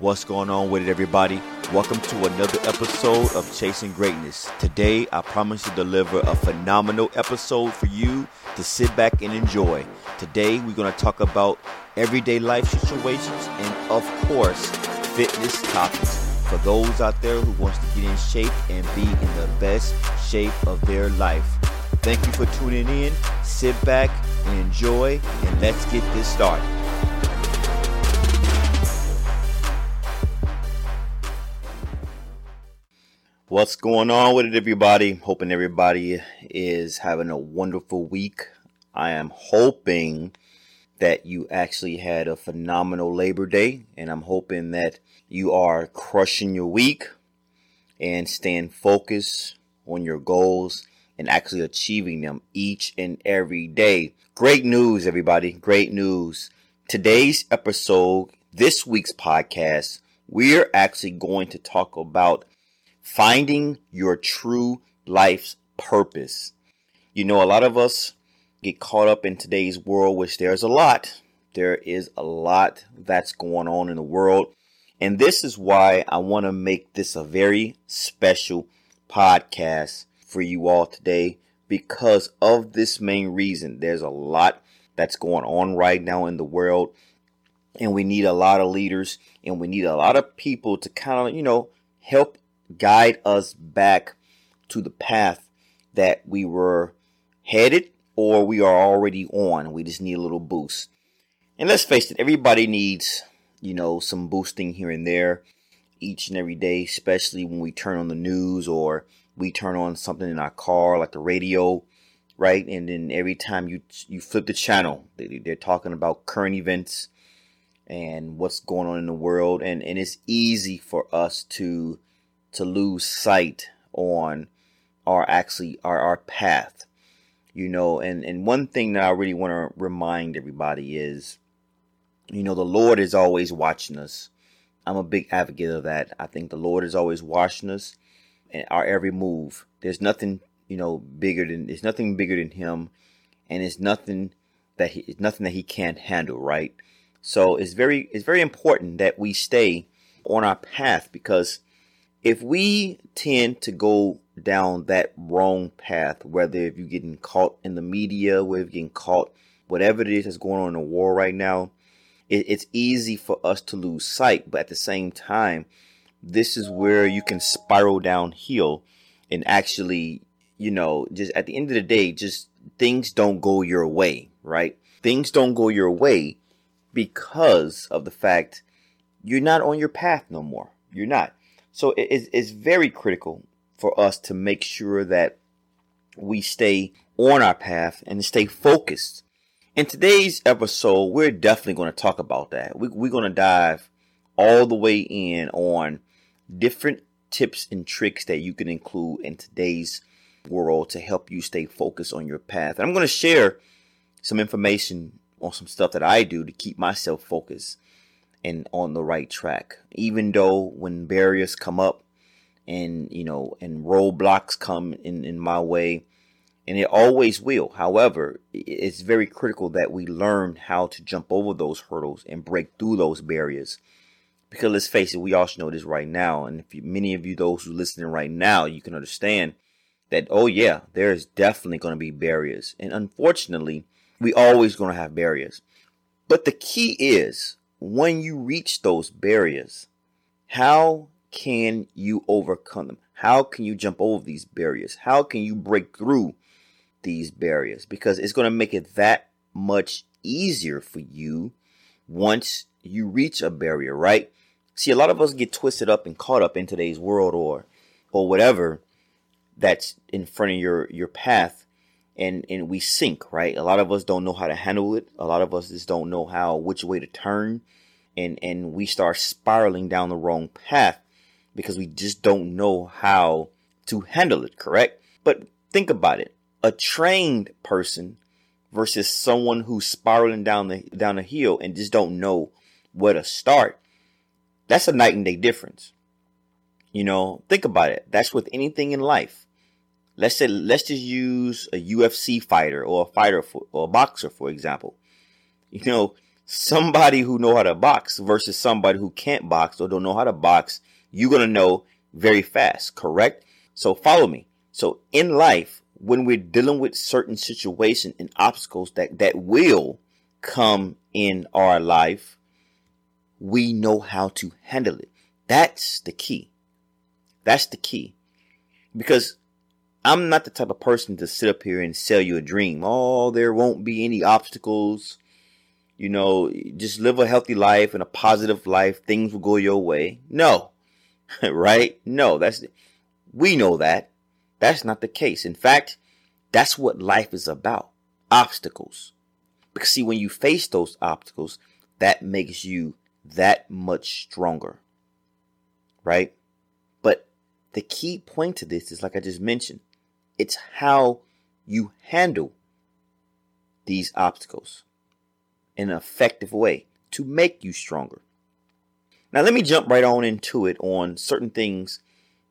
What's going on with it, everybody? Welcome to another episode of Chasing Greatness. Today, I promise to deliver a phenomenal episode for you to sit back and enjoy. Today, we're going to talk about everyday life situations and, of course, fitness topics for those out there who wants to get in shape and be in the best shape of their life. Thank you for tuning in. Sit back and enjoy, and let's get this started. What's going on with it, everybody? Hoping everybody is having a wonderful week. I am hoping that you actually had a phenomenal Labor Day, and I'm hoping that you are crushing your week and staying focused on your goals and actually achieving them each and every day. Great news, everybody. Great news. Today's episode, this week's podcast, we're actually going to talk about finding your true life's purpose. You know, a lot of us get caught up in today's world, which there's a lot. There is a lot that's going on in the world. And this is why I want to make this a very special podcast for you all today because of this main reason. There's a lot that's going on right now in the world. And we need a lot of leaders and we need a lot of people to kind of, you know, help guide us back to the path that we were headed or we are already on. We just need a little boost. And let's face it, everybody needs, you know, some boosting here and there each and every day, especially when we turn on the news or we turn on something in our car like the radio, right? And then every time you you flip the channel, they're talking about current events and what's going on in the world and and it's easy for us to to lose sight on our actually our, our path you know? And and one thing that i really want to remind everybody is you know the lord is always watching us. I'm a big advocate of that. I think the lord is always watching us and our every move. There's nothing you know bigger than there's nothing bigger than him and it's nothing that he it's nothing that he can't handle right? So it's very it's very important that we stay on our path because if we tend to go down that wrong path, whether if you're getting caught in the media, whether you're getting caught, whatever it is that's going on in the war right now, it, it's easy for us to lose sight. But at the same time, this is where you can spiral downhill and actually, you know, just at the end of the day, just things don't go your way, right? Things don't go your way because of the fact you're not on your path no more. You're not. So it is very critical for us to make sure that we stay on our path and stay focused. In today's episode, we're definitely going to talk about that. We, we're going to dive all the way in on different tips and tricks that you can include in today's world to help you stay focused on your path. And I'm going to share some information on some stuff that I do to keep myself focused and on the right track. Even though when barriers come up and you know and roadblocks come in in my way and it always will. However, it's very critical that we learn how to jump over those hurdles and break through those barriers. Because let's face it, we also know this right now, and if you, many of you, those who are listening right now, you can understand that. Oh yeah, there is definitely going to be barriers, and unfortunately, we always going to have barriers. But the key is when you reach those barriers, how can you overcome them? How can you jump over these barriers? How can you break through these barriers? Because it's going to make it that much easier for you once you reach a barrier, right? See, a lot of us get twisted up and caught up in today's world or or whatever that's in front of your your path and and we sink, right? A lot of us don't know how to handle it. A lot of us just don't know how which way to turn, and and we start spiraling down the wrong path because we just don't know how to handle it. Correct? But think about it: a trained person versus someone who's spiraling down the down the hill and just don't know where to start. That's a night and day difference. You know, think about it. That's with anything in life let's say let's just use a UFC fighter or a fighter for, or a boxer for example. You know, somebody who know how to box versus somebody who can't box or don't know how to box, you're going to know very fast, correct? So follow me. So in life, when we're dealing with certain situations and obstacles that, that will come in our life, we know how to handle it. That's the key. That's the key. Because I'm not the type of person to sit up here and sell you a dream. Oh, there won't be any obstacles. You know, just live a healthy life and a positive life. Things will go your way. No, right? No, that's, we know that. That's not the case. In fact, that's what life is about. Obstacles. Because see, when you face those obstacles, that makes you that much stronger. Right? But the key point to this is like I just mentioned, it's how you handle these obstacles in an effective way to make you stronger. Now, let me jump right on into it on certain things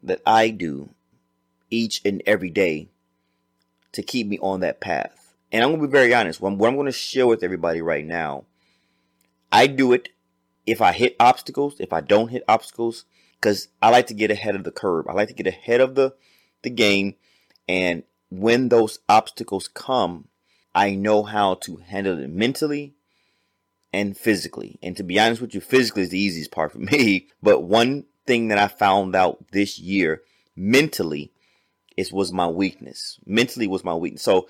that I do each and every day to keep me on that path. And I'm going to be very honest. What I'm, going to share with everybody right now, I do it if I hit obstacles, if I don't hit obstacles, because I like to get ahead of the curve. I like to get ahead of the, the game. And when those obstacles come, I know how to handle it mentally and physically. And to be honest with you, physically is the easiest part for me. But one thing that I found out this year mentally is was my weakness. Mentally was my weakness. So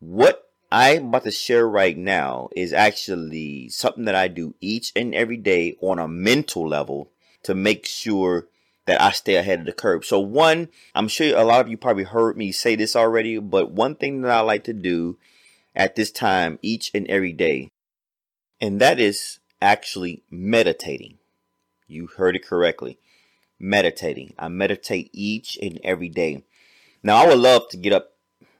what I'm about to share right now is actually something that I do each and every day on a mental level to make sure that I stay ahead of the curve. So one, I'm sure a lot of you probably heard me say this already, but one thing that I like to do at this time each and every day, and that is actually meditating. You heard it correctly. Meditating. I meditate each and every day. Now I would love to get up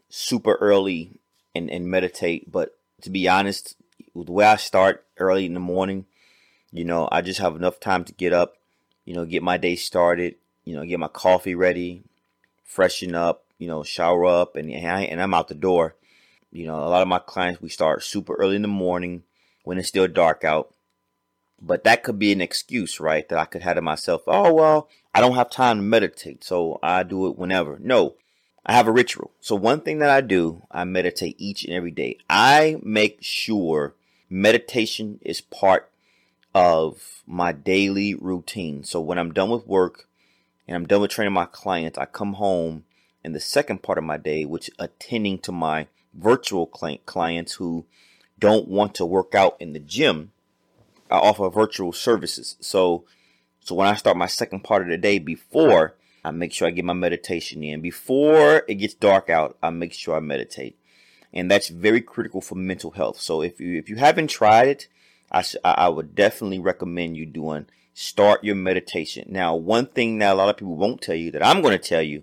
super early and, and meditate, but to be honest, the way I start early in the morning, you know, I just have enough time to get up, you know, get my day started, you know, get my coffee ready, freshen up, you know, shower up, and and I'm out the door. You know, a lot of my clients we start super early in the morning when it's still dark out. But that could be an excuse, right? That I could have to myself, oh well, I don't have time to meditate, so I do it whenever. No, I have a ritual. So one thing that I do, I meditate each and every day. I make sure meditation is part of my daily routine. So when I'm done with work and I'm done with training my clients, I come home and the second part of my day, which attending to my virtual clients who don't want to work out in the gym, I offer virtual services. So so when I start my second part of the day before I make sure I get my meditation in. Before it gets dark out, I make sure I meditate. And that's very critical for mental health. So if you if you haven't tried it, I I would definitely recommend you doing start your meditation. Now, one thing that a lot of people won't tell you that I'm going to tell you,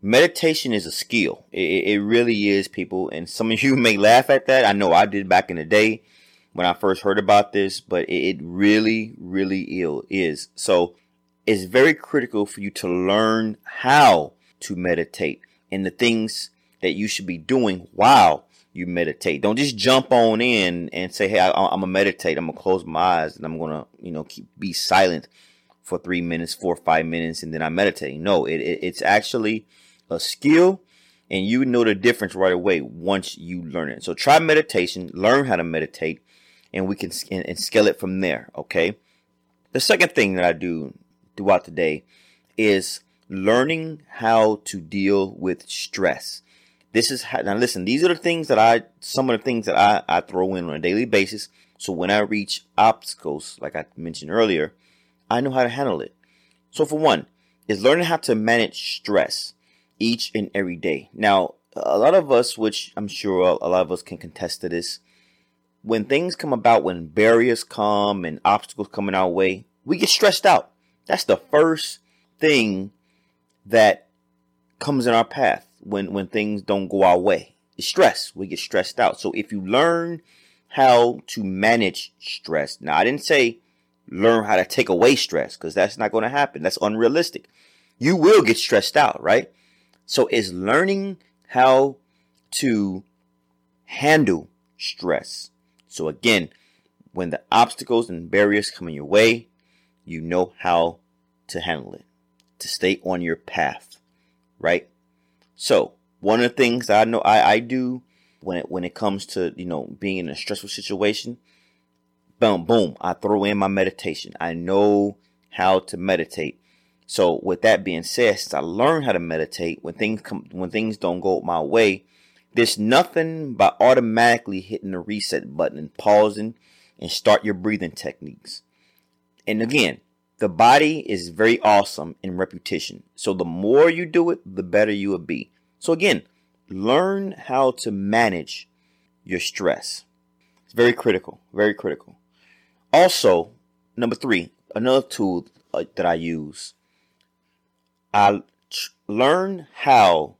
meditation is a skill. It, it really is, people. And some of you may laugh at that. I know I did back in the day when I first heard about this, but it, it really, really ill is. So it's very critical for you to learn how to meditate and the things that you should be doing while you meditate. Don't just jump on in and say, "Hey, I, am gonna meditate. I'm gonna close my eyes and I'm gonna, you know, keep be silent for three minutes, four, five minutes, and then I'm meditating." No, it, it, it's actually a skill, and you know the difference right away once you learn it. So try meditation, learn how to meditate, and we can and, and scale it from there. Okay. The second thing that I do throughout the day is learning how to deal with stress. This is how, now listen, these are the things that I, some of the things that I, I throw in on a daily basis. So when I reach obstacles, like I mentioned earlier, I know how to handle it. So for one, is learning how to manage stress each and every day. Now, a lot of us, which I'm sure a lot of us can contest to this, when things come about, when barriers come and obstacles come in our way, we get stressed out. That's the first thing that comes in our path when when things don't go our way. It's stress. We get stressed out. So if you learn how to manage stress. Now, I didn't say learn how to take away stress because that's not going to happen. That's unrealistic. You will get stressed out, right? So it's learning how to handle stress. So again, when the obstacles and barriers come in your way, you know how to handle it, to stay on your path, right? So, one of the things I know I, I do when it when it comes to, you know, being in a stressful situation, boom, boom, I throw in my meditation. I know how to meditate. So with that being said, since I learned how to meditate, when things come when things don't go my way, there's nothing by automatically hitting the reset button and pausing and start your breathing techniques. And again, the body is very awesome in repetition. So the more you do it, the better you will be. So again, learn how to manage your stress. It's very critical, very critical. Also, number three, another tool uh, that I use, I learn how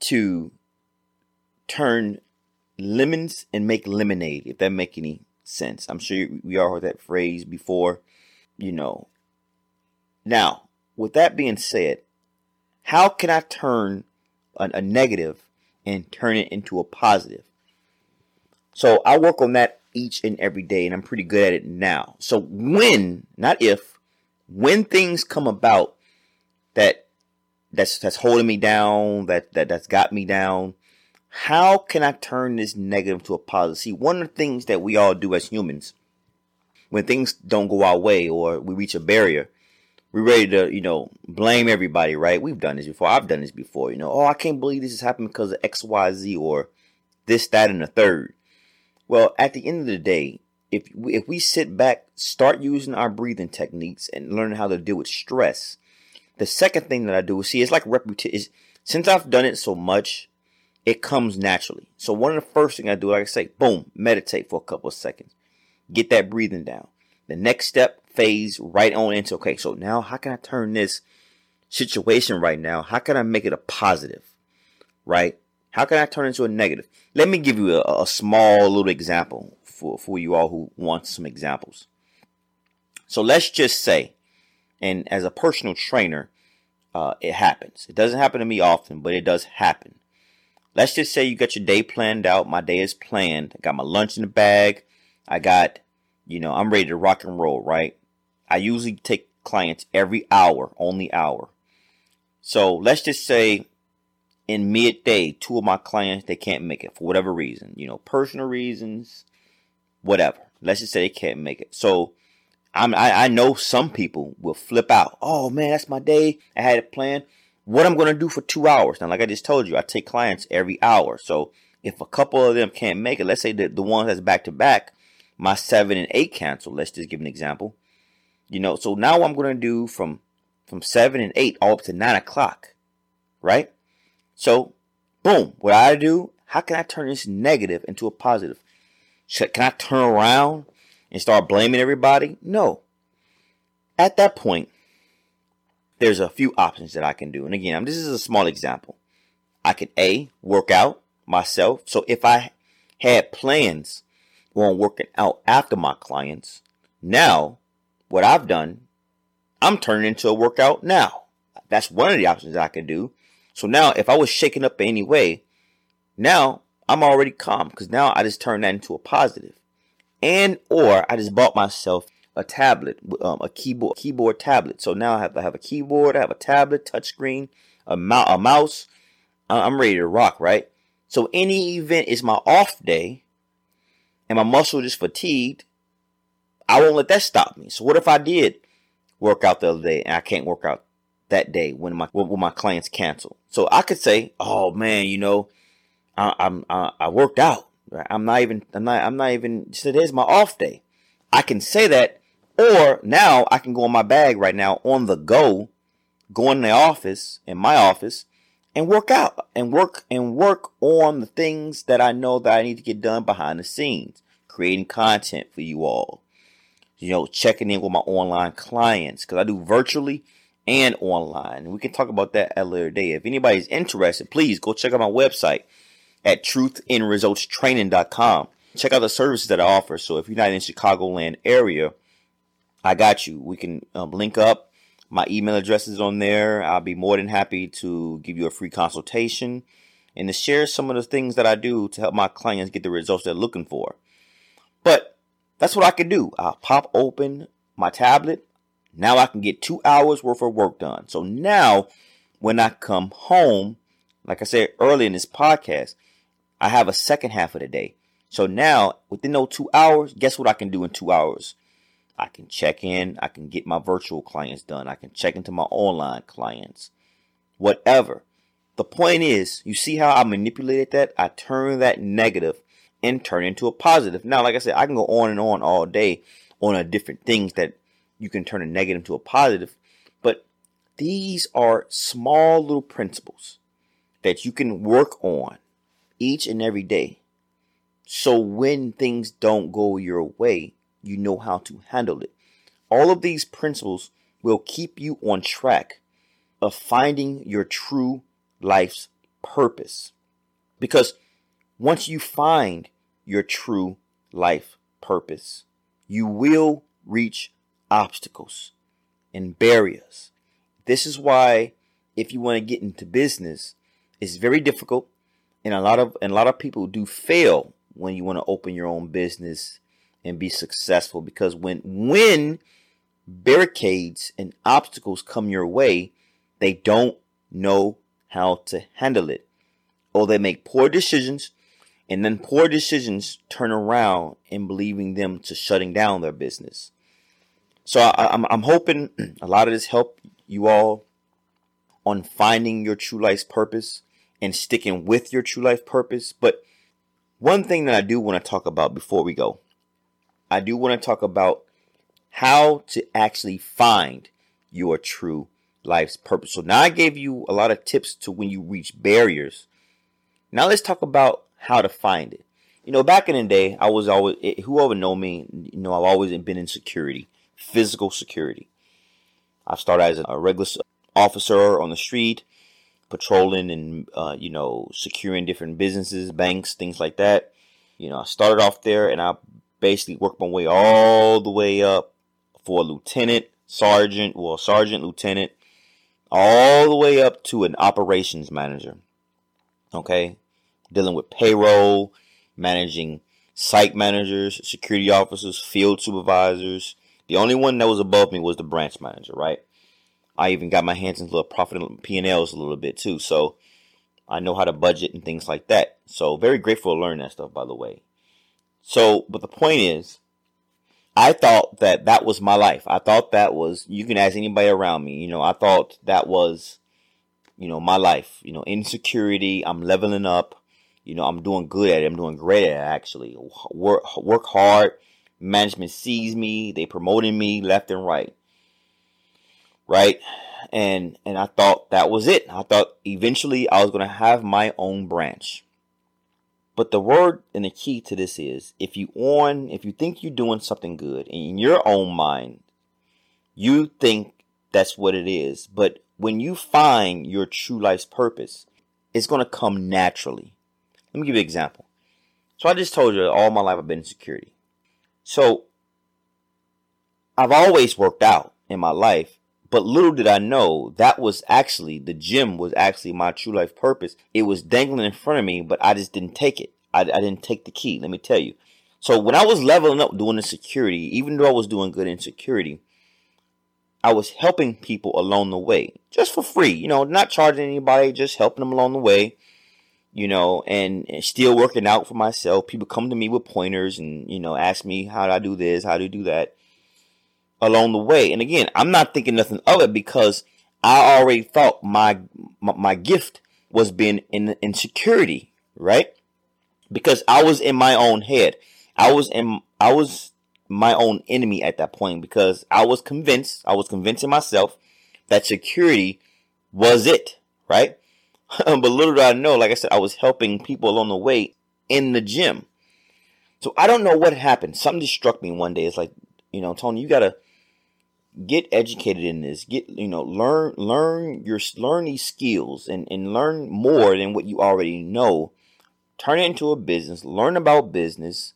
to turn lemons and make lemonade, if that make any sense. I'm sure we all heard that phrase before, you know. Now, with that being said, how can I turn a, a negative and turn it into a positive? So I work on that each and every day, and I'm pretty good at it now. So when, not if, when things come about that that's that's holding me down, that that that's got me down, how can I turn this negative to a positive? See, one of the things that we all do as humans, when things don't go our way or we reach a barrier, we're ready to, you know, blame everybody, right? We've done this before. I've done this before, you know. Oh, I can't believe this has happened because of X, Y, Z, or this, that, and the third. Well, at the end of the day, if we, if we sit back, start using our breathing techniques and learn how to deal with stress. The second thing that I do is see it's like repetition. Since I've done it so much, it comes naturally. So one of the first things I do, like I say, boom, meditate for a couple of seconds. Get that breathing down. The next step, phase right on into okay, so now how can I turn this situation right now? How can I make it a positive? Right? How can I turn it into a negative? Let me give you a, a small little example for, for you all who want some examples. So let's just say, and as a personal trainer, uh, it happens. It doesn't happen to me often, but it does happen let's just say you got your day planned out. My day is planned. I got my lunch in the bag. I got, you know, I'm ready to rock and roll, right? I usually take clients every hour, only hour. So let's just say in midday, two of my clients, they can't make it for whatever reason, you know, personal reasons, whatever. Let's just say they can't make it. So I'm, I, I know some people will flip out. Oh man, that's my day. I had it planned what I'm going to do for two hours. Now, like I just told you, I take clients every hour. So if a couple of them can't make it, let's say the, the ones that's back to back, my seven and eight cancel. Let's just give an example. You know, so now I'm going to do from, from seven and eight all up to nine o'clock, right? So boom, what I do, how can I turn this negative into a positive? Can I turn around and start blaming everybody? No. At that point, there's a few options that I can do. And again, this is a small example. I could A, work out myself. So if I had plans on working out after my clients, now what I've done, I'm turning into a workout now. That's one of the options I can do. So now if I was shaken up in any way, now I'm already calm because now I just turned that into a positive. And or I just bought myself a tablet, um, a keyboard, keyboard tablet. So now I have to have a keyboard, I have a tablet, touchscreen, a, mou- a mouse. I'm ready to rock, right? So any event is my off day, and my muscle is fatigued. I won't let that stop me. So what if I did work out the other day and I can't work out that day when my when my clients cancel? So I could say, oh man, you know, I, I'm I, I worked out. I'm not even I'm not I'm not even today's my off day. I can say that or now I can go in my bag right now on the go, go in the office, in my office, and work out and work and work on the things that I know that I need to get done behind the scenes, creating content for you all. You know, checking in with my online clients because I do virtually and online. We can talk about that at a later day. If anybody's interested, please go check out my website at truthinresultstraining.com. Check out the services that I offer. So if you're not in Chicagoland area, I got you. We can um, link up. My email address is on there. I'll be more than happy to give you a free consultation and to share some of the things that I do to help my clients get the results they're looking for. But That's what I can do. I'll pop open my tablet. Now I can get two hours worth of work done. So now when I come home, like I said earlier in this podcast, I have a second half of the day. So now within those two hours, guess what I can do in two hours? I can check in. I can get my virtual clients done. I can check into my online clients. Whatever. The point is, you see how I manipulated that? I turn that negative and turn into a positive. Now, like I said, I can go on and on all day on a different things that you can turn a negative to a positive. But these are small little principles that you can work on each and every day. So when things don't go your way, you know how to handle it. All of these principles will keep you on track of finding your true life's purpose. Because once you find your true life purpose, you will reach obstacles and barriers. This is why if you want to get into business, it's very difficult and a lot of and a lot of people do fail when you want to open your own business and be successful because when when barricades and obstacles come your way, they don't know how to handle it. Or they make poor decisions and then poor decisions turn around in believing them to shutting down their business. So I, am I'm, I'm hoping a lot of this help you all on finding your true life's purpose and sticking with your true life purpose. But one thing that I do want to talk about before we go I do want to talk about how to actually find your true life's purpose. So now I gave you a lot of tips to when you reach barriers. Now let's talk about how to find it. You know, back in the day, I was always whoever know me, you know, I've always been in security, physical security. I started as a regular officer on the street, patrolling and uh, you know securing different businesses, banks, things like that. You know, I started off there, and I basically worked my way all the way up for lieutenant, sergeant, well, sergeant, lieutenant, all the way up to an operations manager. Okay, dealing with payroll, managing site managers, security officers, field supervisors. The only one that was above me was the branch manager, right? I even got my hands into the profit and P&Ls a little bit too, so I know how to budget and things like that. So very grateful to learn that stuff, by the way. So, but the point is, I thought that that was my life. I thought that was, you can ask anybody around me, you know, I thought that was, you know, my life, you know, insecurity. I'm leveling up, you know, I'm doing good at it. I'm doing great at it, actually. Work, work hard. Management sees me. They promoting me left and right. Right. And, and I thought that was it. I thought eventually I was going to have my own branch. But the word and the key to this is if you on if you think you're doing something good in your own mind, you think that's what it is. But when you find your true life's purpose, it's gonna come naturally. Let me give you an example. So I just told you all my life I've been in security. So I've always worked out in my life, but little did I know that was actually the gym was actually my true life purpose. It was dangling in front of me, but I just didn't take it. I, I didn't take the key. Let me tell you. So when I was leveling up doing the security, even though I was doing good in security, I was helping people along the way just for free. You know, not charging anybody, just helping them along the way. You know, and, and still working out for myself. People come to me with pointers and you know ask me how do I do this, how do do that along the way. And again, I'm not thinking nothing of it because I already thought my my, my gift was being in in security, right? Because I was in my own head. I was in I was my own enemy at that point because I was convinced, I was convincing myself that security was it, right? but little did I know, like I said, I was helping people along the way in the gym. So I don't know what happened. Something just struck me one day. It's like, you know, Tony, you gotta get educated in this get you know learn learn your learn these skills and and learn more than what you already know. Turn it into a business learn about business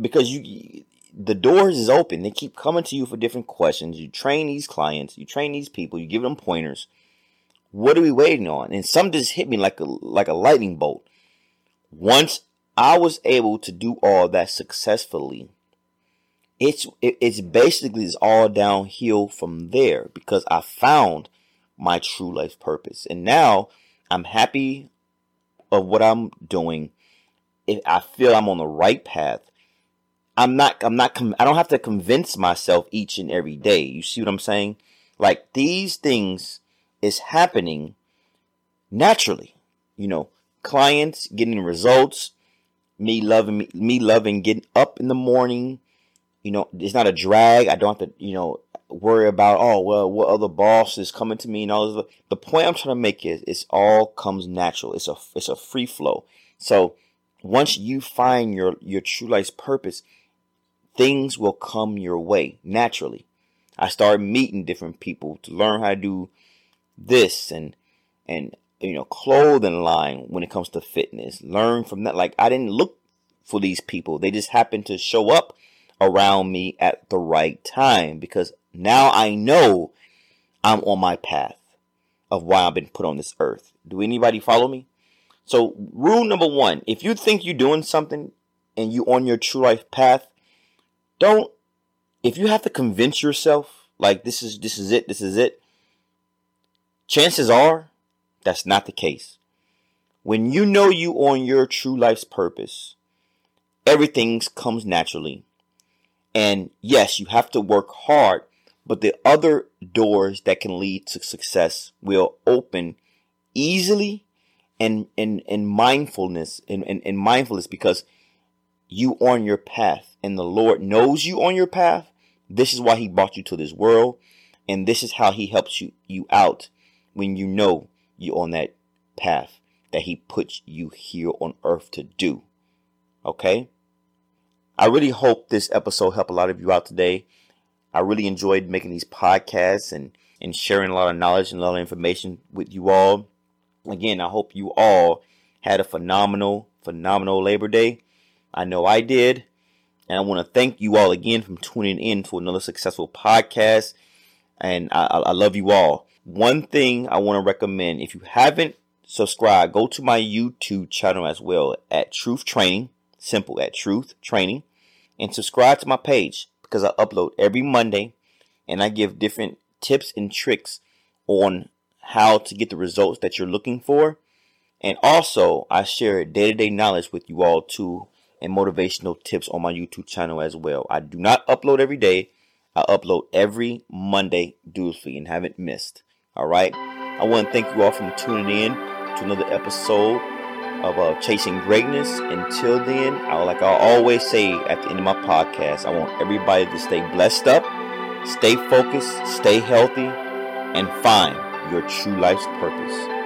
because you the doors is open. They keep coming to you for different questions. You train these clients you train these people you give them pointers. What are we waiting on? And some just hit me like a like a lightning bolt. Once i was able to do all that successfully it's it, it's basically it's all downhill from there because I found my true life purpose. And now I'm happy of what I'm doing. If I feel I'm on the right path, I'm not, I'm not, I don't have to convince myself each and every day. You see what I'm saying? Like these things is happening naturally. You know, clients getting results, me loving me, me loving getting up in the morning. You know, it's not a drag. I don't have to, you know, worry about oh well what other boss is coming to me and all this. The point I'm trying to make is it's all comes natural. It's a it's a free flow. So once you find your your true life's purpose, things will come your way naturally. I started meeting different people to learn how to do this and and you know clothing line when it comes to fitness. Learn from that. Like I didn't look for these people; they just happened to show up around me at the right time because now I know I'm on my path of why I've been put on this earth. Do anybody follow me? So rule number one, if you think you're doing something and you're on your true life path, don't if you have to convince yourself like this is this is it, this is it, chances are that's not the case. When you know you on your true life's purpose, everything comes naturally. And yes, you have to work hard, but the other doors that can lead to success will open easily and and, and mindfulness and, and, mindfulness because you on your path and the Lord knows you on your path. This is why he brought you to this world. And this is how he helps you, you out when you know you're on that path that he puts you here on earth to do. Okay? I really hope this episode helped a lot of you out today. I really enjoyed making these podcasts and, and sharing a lot of knowledge and a lot of information with you all. Again, I hope you all had a phenomenal, phenomenal Labor Day. I know I did. And I want to thank you all again for tuning in to another successful podcast. And I, I love you all. One thing I want to recommend if you haven't subscribed, go to my YouTube channel as well at Truth Training. Simple at Truth Training. And subscribe to my page because I upload every Monday and I give different tips and tricks on how to get the results that you're looking for. And also, I share day to day knowledge with you all too and motivational tips on my YouTube channel as well. I do not upload every day. I upload every Monday dutifully and haven't missed. All right. I want to thank you all for tuning in to another episode of uh, Chasing Greatness. Until then, I like I always say at the end of my podcast, I want everybody to stay blessed up, stay focused, stay healthy, and find your true life's purpose.